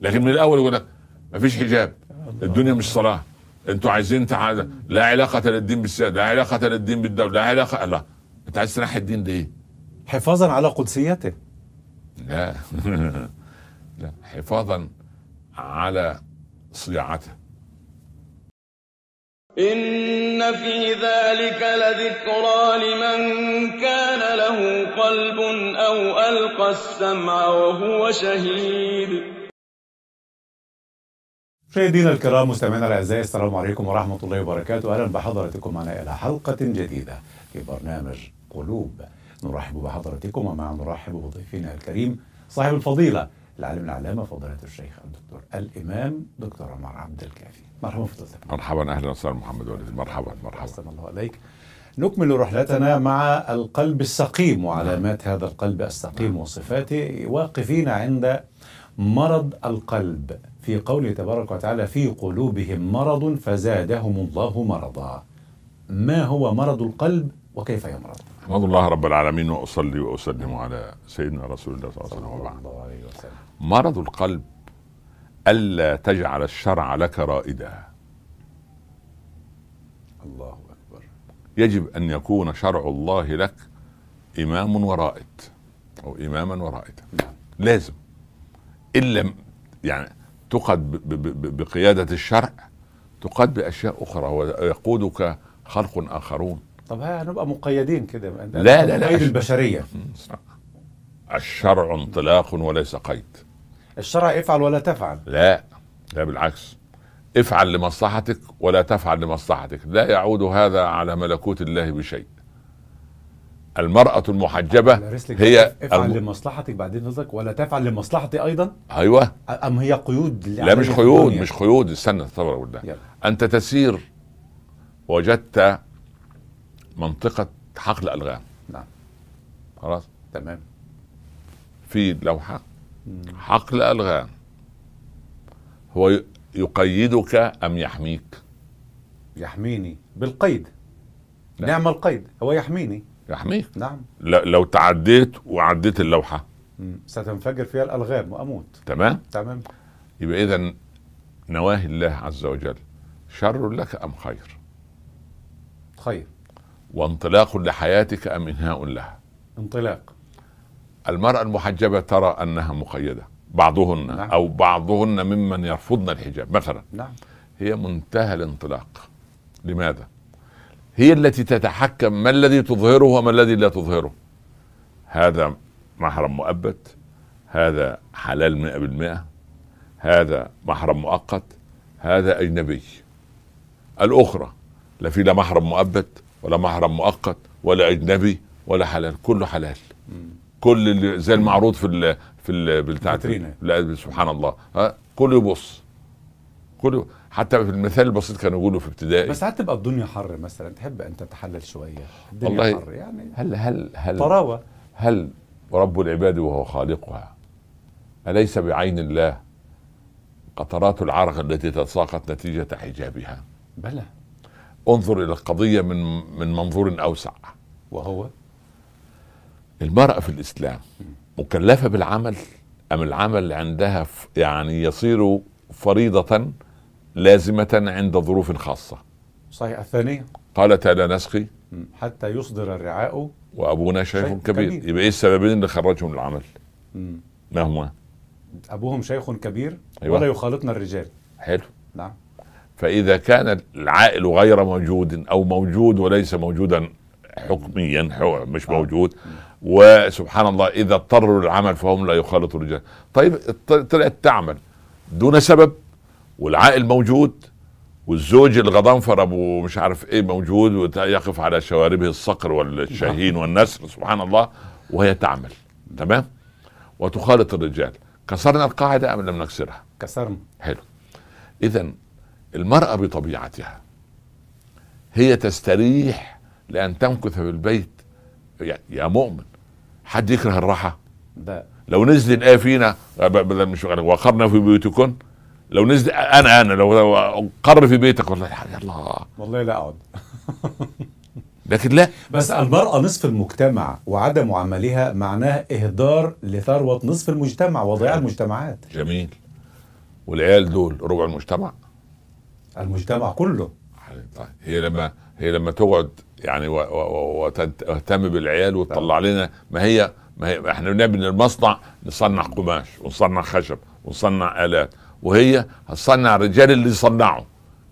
لكن من الأول يقول لك ما فيش حجاب. الدنيا مش صلاة. أنتوا عايزين تعالى لا علاقة للدين بالسيادة لا علاقة للدين بالدولة لا علاقه لا أنت عايز تنحي الدين ليه؟ حفاظا على قدسيته. لا. لا حفاظا على صياعته. إن في ذلك لذكرى لمن كان له قلب أو ألقى السمع وهو شهيد. مشاهدينا الكرام مستمعينا الأعزاء السلام عليكم ورحمة الله وبركاته. أهلا بحضراتكم معنا إلى حلقة جديدة في برنامج قلوب. نرحب بحضراتكم ومع نرحب بضيفنا الكريم صاحب الفضيلة العالم العلامة فضيلة الشيخ الدكتور الإمام دكتور عمر عبد الكافي. مرحبا فضيلتك مرحبا أهلا وسهلا محمد وليد مرحبا مرحبا. حسن الله عليك نكمل رحلتنا مع القلب السقيم وعلامات هذا القلب السقيم وصفاته. واقفين عند مرض القلب. في قوله تبارك وتعالى في قلوبهم مرض فزادهم الله مرضا. ما هو مرض القلب وكيف يمرض؟ احمد الله رب العالمين وأصلي وأسلم على سيدنا رسول الله صلى الله عليه وسلم. مرض القلب ألا تجعل الشرع لك رائدا. الله أكبر. يجب أن يكون شرع الله لك إمام ورائد أو إماما ورائدا. نعم. لازم. إن لم يعني تقد ب- ب- ب- بقيادة الشرع تقد بأشياء أخرى ويقودك خلق آخرون. طب هنبقى مقيدين كده. لا، لا، لا. قيد البشرية. الشرع انطلاق وليس قيد. الشرع افعل ولا تفعل. لا لا بالعكس. افعل لمصلحتك ولا تفعل لمصلحتك. لا يعود هذا على ملكوت الله بشيء. المرأة المحجبة هي افعل الم... لمصلحتك بعدين نظرك ولا تفعل لمصلحتي أيضا؟ أيوه. أم هي قيود لا مش قيود مش قيود. استنى تصور بالله يلا. أنت تسير وجدت منطقة حقل الغام نعم. خلاص؟ تمام. في لوحة حقل ألغام. هو يقيدك أم يحميك؟ يحميني. بالقيد. لا. نعم القيد. هو يحميني. يحميك. نعم. لو تعديت وعديت اللوحة. مم. ستنفجر فيها الألغام وأموت. تمام؟ تمام. يبقى اذا نواهي الله عز وجل شر لك أم خير؟ خير. وانطلاق لحياتك أم إنهاء لها؟ انطلاق. المرأة المحجبة ترى أنها مقيدة. بعضهن نعم. أو بعضهن ممن يرفضن الحجاب مثلا. نعم. هي منتهى الانطلاق. لماذا؟ هي التي تتحكم ما الذي تظهره وما الذي لا تظهره. هذا محرم مؤبد هذا حلال مئة بالمئة هذا محرم مؤقت هذا أجنبي. الأخرى لا في لا محرم مؤبد ولا محرم مؤقت ولا أجنبي ولا حلال كله حلال. كل اللي زي المعروض في ال في ال بتاع فيترينا. لا سبحان الله. ها؟ كله يبص. كله حتى في المثال البسيط كانوا يقولوا في ابتدائي. بس هتبقى الدنيا حر مثلا تحب أن تتحلل شوية. الدنيا والله حر يعني هل هل هل طراوة. هل رب العباد وهو خالقها؟ أليس بعين الله قطرات العرق التي تتساقط نتيجة حجابها؟ بلى. انظر إلى القضية من من منظور أوسع. وهو؟ المرأة في الإسلام مكلفة بالعمل أم العمل عندها يعني يصير فريضة لازمة عند ظروف خاصة. صحيح الثانية؟ قال تعالى نسقي. حتى يصدر الرعاء. وأبونا شيخ كبير. كبير. يبقى إيه السببين اللي خرجهم العمل مم. ما هما أبوهم شيخ كبير أيوة. ولا يخالطنا الرجال. حلو. نعم. فإذا كان العائل غير موجود أو موجود وليس موجودا حكميا مش آه. موجود وسبحان الله إذا اضطروا للعمل فهم لا يخالطوا الرجال. طيب طلعت تعمل. دون سبب؟ والعائل موجود والزوج الغضنفر أبو مش عارف إيه موجود ويقف على شواربه الصقر والشاهين والنسر سبحان الله وهي تعمل تمام؟ وتخالط الرجال. كسرنا القاعدة أم لم نكسرها؟ كسرنا. حلو. اذا المرأة بطبيعتها هي تستريح لأن تمكث في البيت يا- مؤمن. حد يكره الراحة؟ ده لو نزل الايه فينا مش وقرنا في بيوتكن لو نزل أنا أنا لو قر في بيتك والله يا الله. والله لا اقعد لكن لا. بس المرأة نصف المجتمع وعدم عملها معناه إهدار لثروة نصف المجتمع وضياع المجتمعات. جميل. والعيال دول ربع المجتمع. المجتمع كله. طيب هي لما هي لما تقعد يعني وتهتم بالعيال وتطلع لنا ما هي ما هي إحنا بنبني المصنع نصنع قماش ونصنع خشب ونصنع آلات. وهي هتصنع الرجال اللي يصنعوا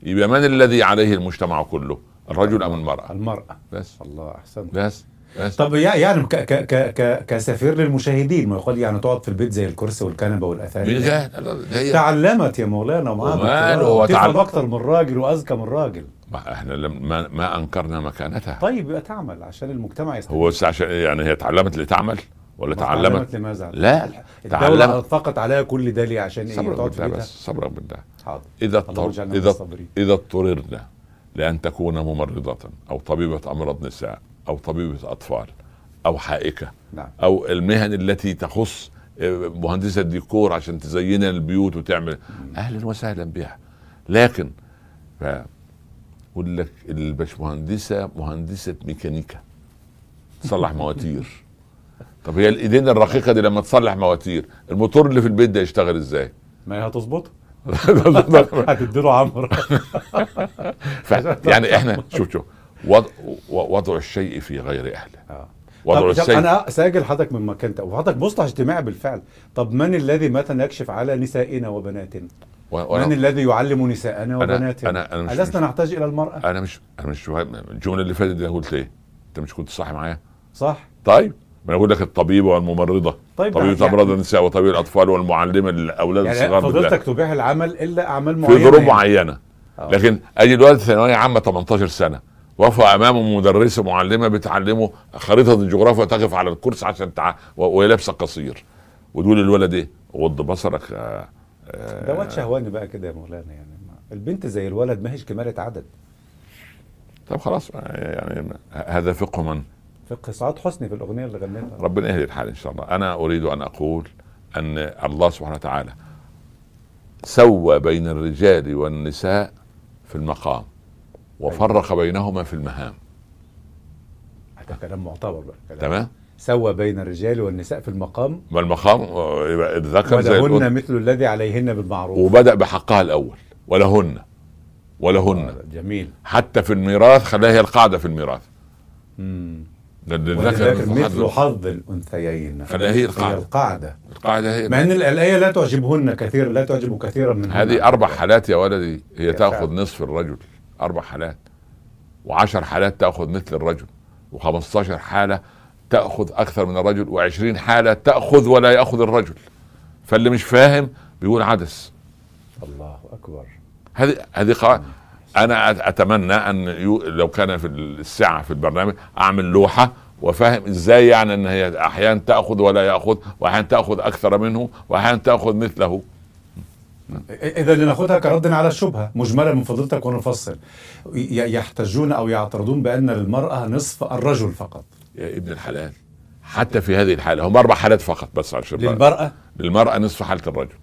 يبقى من الذي عليه المجتمع كله؟ الرجل أم المرأة؟ المرأة. بس. الله أحسن بس. بس. طب يع- يعني ك ك ك ك كسفير للمشاهدين ما يقول يعني تقعد في البيت زي الكرسي قال؟ هي. تعلمت يا مولانا ومعاها هو تعلم. أكتر من راجل وأذكى من راجل. ما إحنا لم ما, ما أنكرنا مكانتها. طيب يبقى تعمل عشان المجتمع يستفيد. هو عشان يعني هي تعلمت لتعمل؟ ولا تعلمت؟ لماذا؟ لا الدولة تعلمت. انفقت عليها كل ده ليه؟ عشان صبرا تقعد في بيتها؟ بس صبرا بالله. حاضر. اضطر اذا الصابرين. إذا اضطررنا لأن تكون ممرضة أو طبيبة أمراض نساء أو طبيبة أطفال أو حائكة نعم. أو المهن التي تخص آه، مهندسة ديكور عشان تزين البيوت وتعمل أهلا وسهلا بها لكن ف يقول لك الباشمهندسة مهندسة ميكانيكا تصلح مواتير. طب هي الايدين الرقيقة دي لما تصلح مواتير الموتور اللي في البيت ده يشتغل إزاي؟ ما هي هتظبطه هتديله عمر. يعني إحنا شوف شوف وضع, وضع الشيء في غير أهله آه. وضع الشيء أنا ساجل حضرتك من مكان ده وحضرتك مصلح اجتماعي بالفعل طب من الذي مثلا يكشف على نسائنا وبناتنا و... من الذي يعلم نساءنا أنا- وبناتنا أنا- أنا مش- ألسنا نحتاج إلى المرأة أنا مش أنا مش الجملة اللي فاتت دي أنا قلت إيه؟ أنت مش كنت صح معايا؟ صح طيب ما أقول لك الطبيبه والممرضة طيب طبيبه يعني- امراض النساء وطبيب الأطفال والمعلمه للاولاد يعني الصغار بالله. فضيلتك تبيح العمل إلا أعمال في معينة ظروف يعني. معينة آه. لكن أجي الولد ثانوية عامة 18 سنة وقف امامه مدرسة معلمة بتعلمه خريطة الجغرافيا وتقف على الكرسي عشان تع... وهي لابسة قصير وتقول للولد إيه غض بصرك آه، آه، ده واد شهواني بقى كده يا مولانا يعني البنت زي الولد ما هيش كمالة عدد طب خلاص يعني هذا فقه من فقه سعاد حسني في الأغنية اللي غنيتها. ربنا يهدي الحال إن شاء الله. أنا أريد أن أقول أن الله سبحانه وتعالى سوى بين الرجال والنساء في المقام وفرق بينهما في المهام. ده كلام معتبر بقى. تمام. سوى بين الرجال والنساء في المقام؟ ما المقام؟ آه، يبقى الذكر زي ولهن مثل الذي عليهن بالمعروف. وبدأ بحقها الأول ولهن ولهن. آه، جميل. حتى في الميراث خلاها هي القاعدة في الميراث. مم. الذكر مثل حظ الأنثيين. فلا هي القاعدة. القاعدة. القاعدة هي مع إن الآية لا تعجبهن كثيرا لا تعجب كثيرا من هذه أربع حالات يا ولدي هي تأخذ فعلا. نصف الرجل أربع حالات. وعشر حالات تأخذ مثل الرجل و15 حالة تأخذ أكثر من الرجل و20 حالة تأخذ ولا يأخذ الرجل. فاللي مش فاهم بيقول عدس. الله أكبر. هذه هذه قواعد أنا أتمنى أن يو لو كان في الساعة في البرنامج أعمل لوحة وفاهم إزاي يعني إن هي أحيانا تأخذ ولا يأخذ واحيانا تأخذ أكثر منه واحيانا تأخذ مثله. إذا لناخذها كرد على الشبهة مجمله من فضيلتك ونفصل. ي- يحتجون أو يعترضون بأن للمرأة نصف الرجل فقط. يا ابن الحلال. حتى في هذه الحالة هم أربع حالات فقط بس عشان للمرأة؟ للمرأة نصف حالة الرجل.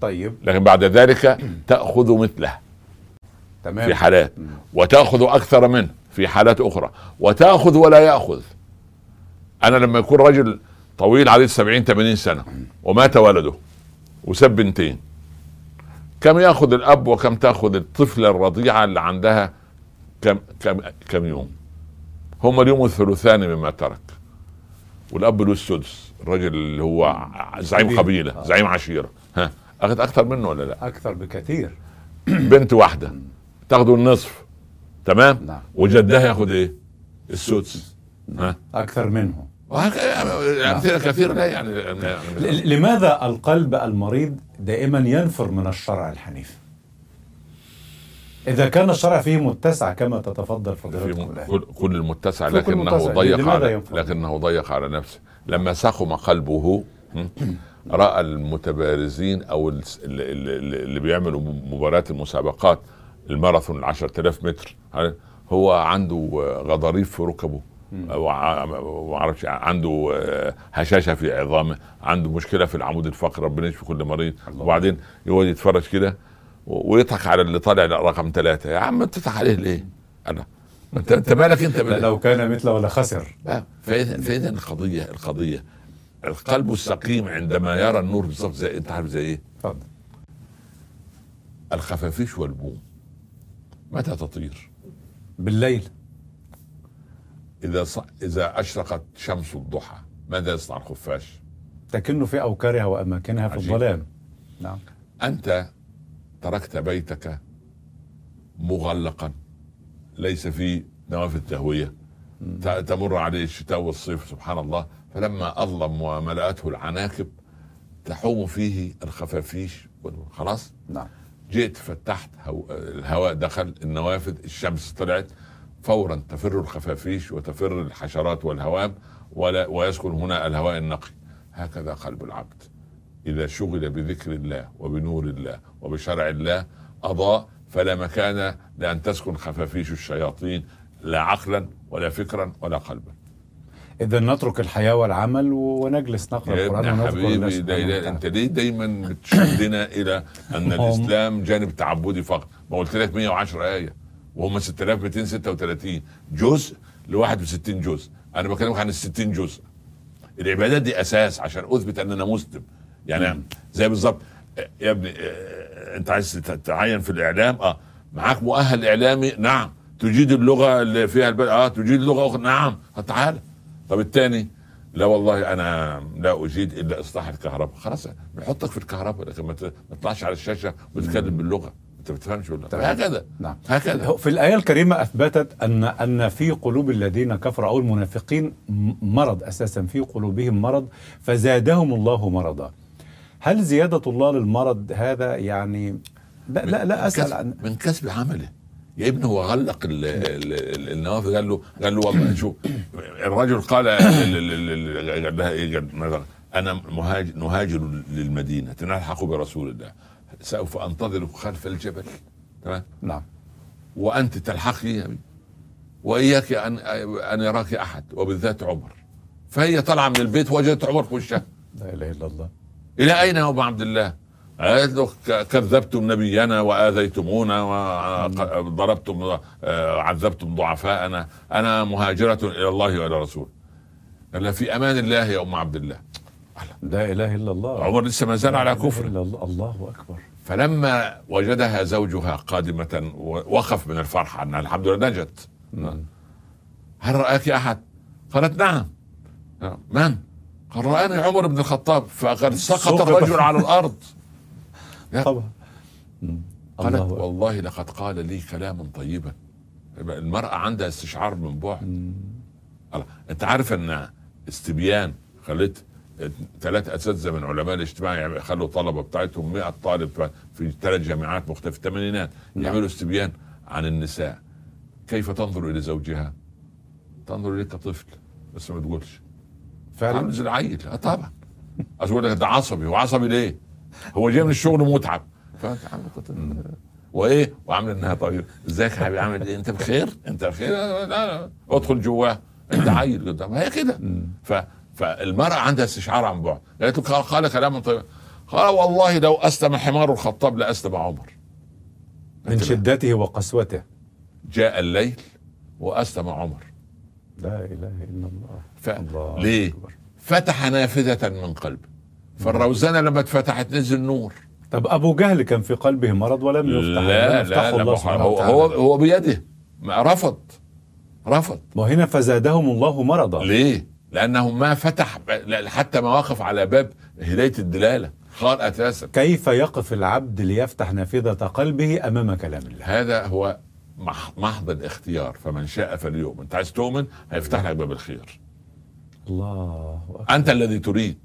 طيب. لكن بعد ذلك تأخذ مثله. تمام. في حالات. وتأخذ أكثر منه في حالات أخرى. وتأخذ ولا يأخذ. أنا لما يكون رجل طويل عليه 70 80 سنة ومات ولده وساب بنتين كم يأخذ الأب وكم تأخذ الطفلة الرضيعة اللي عندها كم كم كم يوم؟ هم اليوم الثلثان مما ترك. والأب له السدس الرجل اللي هو زعيم. قبيلة آه. زعيم عشيرة. ها أخذ أكثر منه ولا لا؟ أكثر بكثير. بنت واحدة. تاخذوا النصف. تمام؟ نعم. وجدها ياخذ إيه؟ السدس. ها؟ أكثر منه. وهكذا امثله كثيره لا يعني ل- لماذا القلب المريض دائما ينفر من الشرع الحنيف؟ إذا كان الشرع فيه متسع كما تتفضل في فضيلتكم. كل, كل المتسع في كل لكنه متسع. ضيق على؟ لكنه ضيق على نفسه. لما سخم قلبه م، رأى المتبارزين أو الس- اللي, بيعملوا مباراة المسابقات الماراثون ال 10000 متر؟ هو عنده غضاريف في ركبه. أعرفش عنده آه، هشاشة في عظامه عنده مشكلة في العمود الفقري ربنا يشفي كل مريض. وبعدين يقعد يتفرج كده ويضحك على اللي طالع رقم ثلاثة. يا عم تضحك عليه ليه؟ أنا أنت أنت مالك أنت لو كان مثله لخسر آه، فإذا فإذا القضية القضية. القلب السقيم عندما يرى النور بالظبط زي أنت عارف زي إيه؟ اتفضل. الخفافيش والبوم. متى تطير؟ بالليل. إذا ص... إذا أشرقت شمس الضحى ماذا يصنع الخفاش؟ تكن في أوكارها وأماكنها في. الظلام. نعم. أنت تركت بيتك مغلقا. ليس فيه نوافذ تهويه ت- تمر عليه الشتاء والصيف سبحان الله. فلما أظلم وملأته العناكب تحوم فيه الخفافيش. وال- خلاص؟ نعم. جئت فتحت هو... الهواء دخل النوافذ الشمس طلعت فورا تفر الخفافيش وتفر الحشرات والهوام ولا ويسكن هنا الهواء النقي. هكذا قلب العبد. إذا شغل بذكر الله وبنور الله وبشرع الله أضاء فلا مكان لأن تسكن خفافيش الشياطين لا عقلا ولا فكرا ولا قلبا. إذا نترك الحياة والعمل ونجلس القرآن ابن ونذكر حبيبي ده ده. أنت ليه دايما بتشدنا إلى أن الإسلام جانب تعبدي فقط؟ ما قلت لك 110 آية وهم 6236 جزء ل 61 جزء. أنا بكلمك عن ال 60 جزء. العبادات دي أساس عشان أثبت ان أنا مسلم. يعني زي بالظبط يا ابني أنت عايز تتعين في الإعلام؟ آه. معاك مؤهل إعلامي؟ نعم. تجيد اللغة اللي فيها البلد آه تجيد لغة أخرى؟ نعم. تعالى طب الثاني لا والله أنا لا أجيد إلا إصلاح الكهرباء. خلاص نحطك في الكهرباء لكن ما تطلعش على الشاشة وتتكلم باللغة. أنت ما بتفهمش باللغة. هكذا. نعم. هكذا. في الآية الكريمة أثبتت أن أن في قلوب الذين كفروا أو المنافقين مرض أساسا في قلوبهم مرض فزادهم الله مرضا. هل زيادة الله للمرض هذا يعني لا لا لا كسب- عن من كسب عمله. يا ابني هو غلق ال- ال- ال- النوافذ قال له قال له والله شوف الرجل قال أنا مهاجر نهاجر للمدينة نلحق برسول الله سوف انتظرك خلف الجبل. تمام؟ نعم. وأنت تلحقي. وإياك ان أن يراك أحد وبالذات عمر. فهي طالعة من البيت وجدت عمر في وشها. لا إله إلا الله. إلى أين يا أبو عبد الله؟ قالت له كذبتم نبينا وآذيتمونا وضربتم آه، عذبتم ضعفاءنا أنا مهاجرة إلى الله وإلى رسوله. قال لها في أمان الله يا أم عبد الله. لا إله إلا الله عمر لسه ما زال على لا إله كفر إلا الله الله أكبر فلما وجدها زوجها قادمة وقف من الفرحه انها الحمد لله نجت. هل راك أحد؟ قالت نعم. من؟ قال رآني عمر بن الخطاب فقد سقط سقط. الرجل على الأرض. طبعا. قالت الله. والله لقد قال لي كلاما طيبا المرأة عندها استشعار من بعد. انت عارف ان استبيان خليت ثلاث اساتذة من علماء الاجتماع يعني خلوا طلبة بتاعتهم 100 طالب في ثلاث جامعات مختلفة في الثمانينات نعم. يعملوا استبيان عن النساء كيف تنظر إلى زوجها؟ تنظر اليه كطفل بس ما تقولش عامل فعلا زي العيل طبعا اصل يقول لك ده عصبي هو عصبي ليه؟ هو جاي من الشغل متعب فانت كده. وإيه؟ وعامل إنها طيب. ازيك يا حبيبي عامل إيه؟ أنت بخير؟ أنت بخير؟ لا لا أدخل جواه. أنت عيل. قدام هي كده. ف فالمرأة عندها استشعار عن بعد. قالت له قال- كلاما طيبا قال والله لو أسلم حمار الخطاب لأسلم عمر. من شدته وقسوته. جاء الليل وأسلم عمر. لا إله إلا الله. ف... الله ليه؟ أكبر. فتح نافذة من قلبه. فالروزنة لما اتفتحت نزل نور. طب أبو جهل كان في قلبه مرض ولم يفتح لا لا يفتحه لا الله ما سبحانه هو. هو هو بيده. رفض رفض. وهنا فزادهم الله مرضا. ليه؟ لأنه ما فتح حتى ما وقف على باب هداية الدلالة. قال أساسا. كيف يقف العبد ليفتح نافذة قلبه أمام كلام الله؟ هذا هو مح- محض الاختيار. فمن شاء فليؤمن. أنت عايز تؤمن؟ هيفتح لك باب الخير الله أكبر. أنت الذي تريد.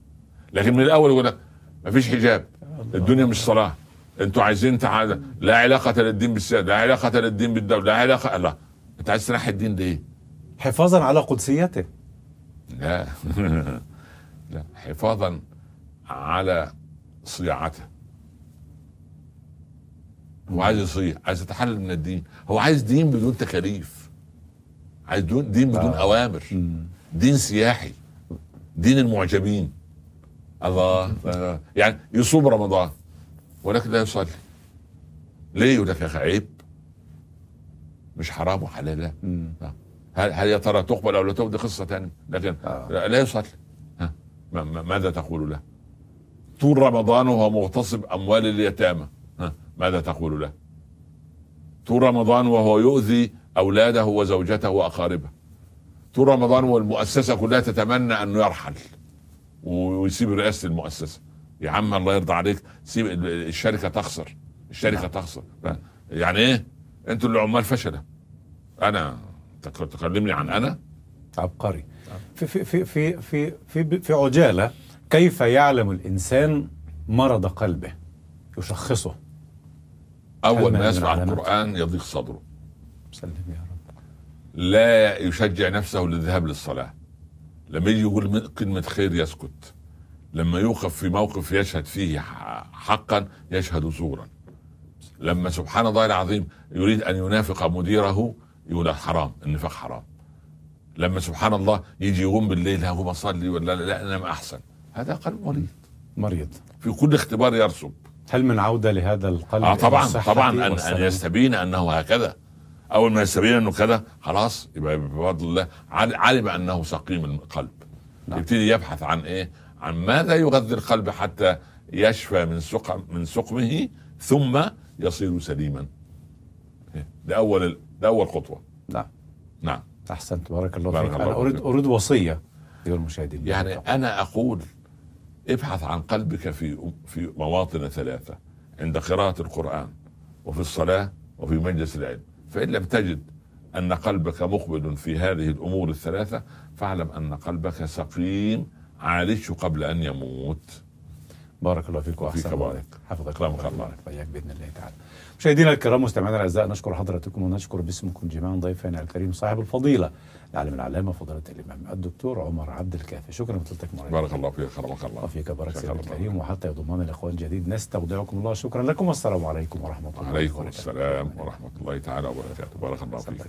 لكن من الأول يقول لك مفيش حجاب. الدنيا مش صلاة. أنتوا عايزين تعالى لا علاقة للدين بالسياسة لا علاقة للدين بالدولة لا علاقه لا. انت عايز تنحي الدين ليه؟ حفاظا على قدسيته. لا. لا حفاظا على صياعته. هو عايز يصيع عايز يتحلل من الدين. هو عايز دين بدون تكاليف. عايز دين بدون آه. أوامر. دين سياحي. دين المعجبين. الله آه. يعني يصوم رمضان ولكن لا يصلي. ليه يقول لك يا أخي عيب؟ مش حرام وحلال لا. مم. هل هل يا ترى تقبل أو لا؟ تقبل دي قصة ثانية لكن آه. لا, يصلي. ها. ما- ما- ماذا تقول له؟ طول رمضان وهو مغتصب أموال اليتامى. ها. ماذا تقول له؟ طول رمضان وهو يؤذي أولاده وزوجته وأقاربه. طول رمضان والمؤسسة كلها تتمنى انه يرحل. ويسيب رئاسة المؤسسة. يا عم الله يرضى عليك. سيب الشركة تخسر. الشركة تخسر. يعني إيه؟ أنتوا اللي عمال فشلة. أنا تكلمني عن أنا؟ عبقري. في في في في في في, في عجالة. كيف يعلم الإنسان مرض قلبه؟ يشخصه. أول ما يسمع؟ القرآن يضيق صدره. سلم يا رب. لا يشجع نفسه للذهاب للصلاة. لما يجي يقول كلمة خير يسكت. لما يوقف في موقف يشهد فيه حقا يشهد زورا. لما سبحان الله العظيم يريد أن ينافق مديره يقول حرام النفاق حرام. لما سبحان الله يجي يقوم بالليل هقوم اصلي ولا لا, انام أحسن. هذا قلب مريض. مريض. في كل اختبار يرسب. هل من عودة لهذا القلب آه إلى طبعا طبعا أن والسلامة؟ يستبين أنه هكذا. أول ما يستبين إنه كذا خلاص يبقى بفضل الله عل- علم أنه سقيم القلب نعم. يبتدي يبحث عن إيه؟ عن ماذا يغذي القلب حتى يشفى من سقم من سقمه ثم يصير سليما. ده أول ده أول خطوة نعم نعم أحسنت بارك الله فيك أنا أريد. أريد وصية أيها المشاهدين يعني أنا أقول ابحث عن قلبك في في مواطن ثلاثة عند قراءة القرآن وفي الصلاة وفي مجلس العلم فإن لم تجد أن قلبك مقبل في هذه الأمور الثلاثة فاعلم أن قلبك سقيم عالجه قبل أن يموت. بارك الله فيك وأحسن بارك. الله حفظك الله. وبارك وإياك بإذن الله تعالى. مشاهدينا الكرام مستمعينا الأعزاء نشكر حضراتكم ونشكر باسمكم جميعا ضيفنا الكريم صاحب الفضيلة العالم العلامة فضيلة الإمام الدكتور عمر عبد الكافي شكرا لفضيلتك مرة بارك الله فيك كرمك الله وفيك بارك الله. الكريم وحتى يضمنا الإخوان الجديد نستودعكم الله شكرا لكم والسلام عليكم ورحمة الله وبركاته. السلام ورحمة الله تعالى وبركاته بارك الله فيك.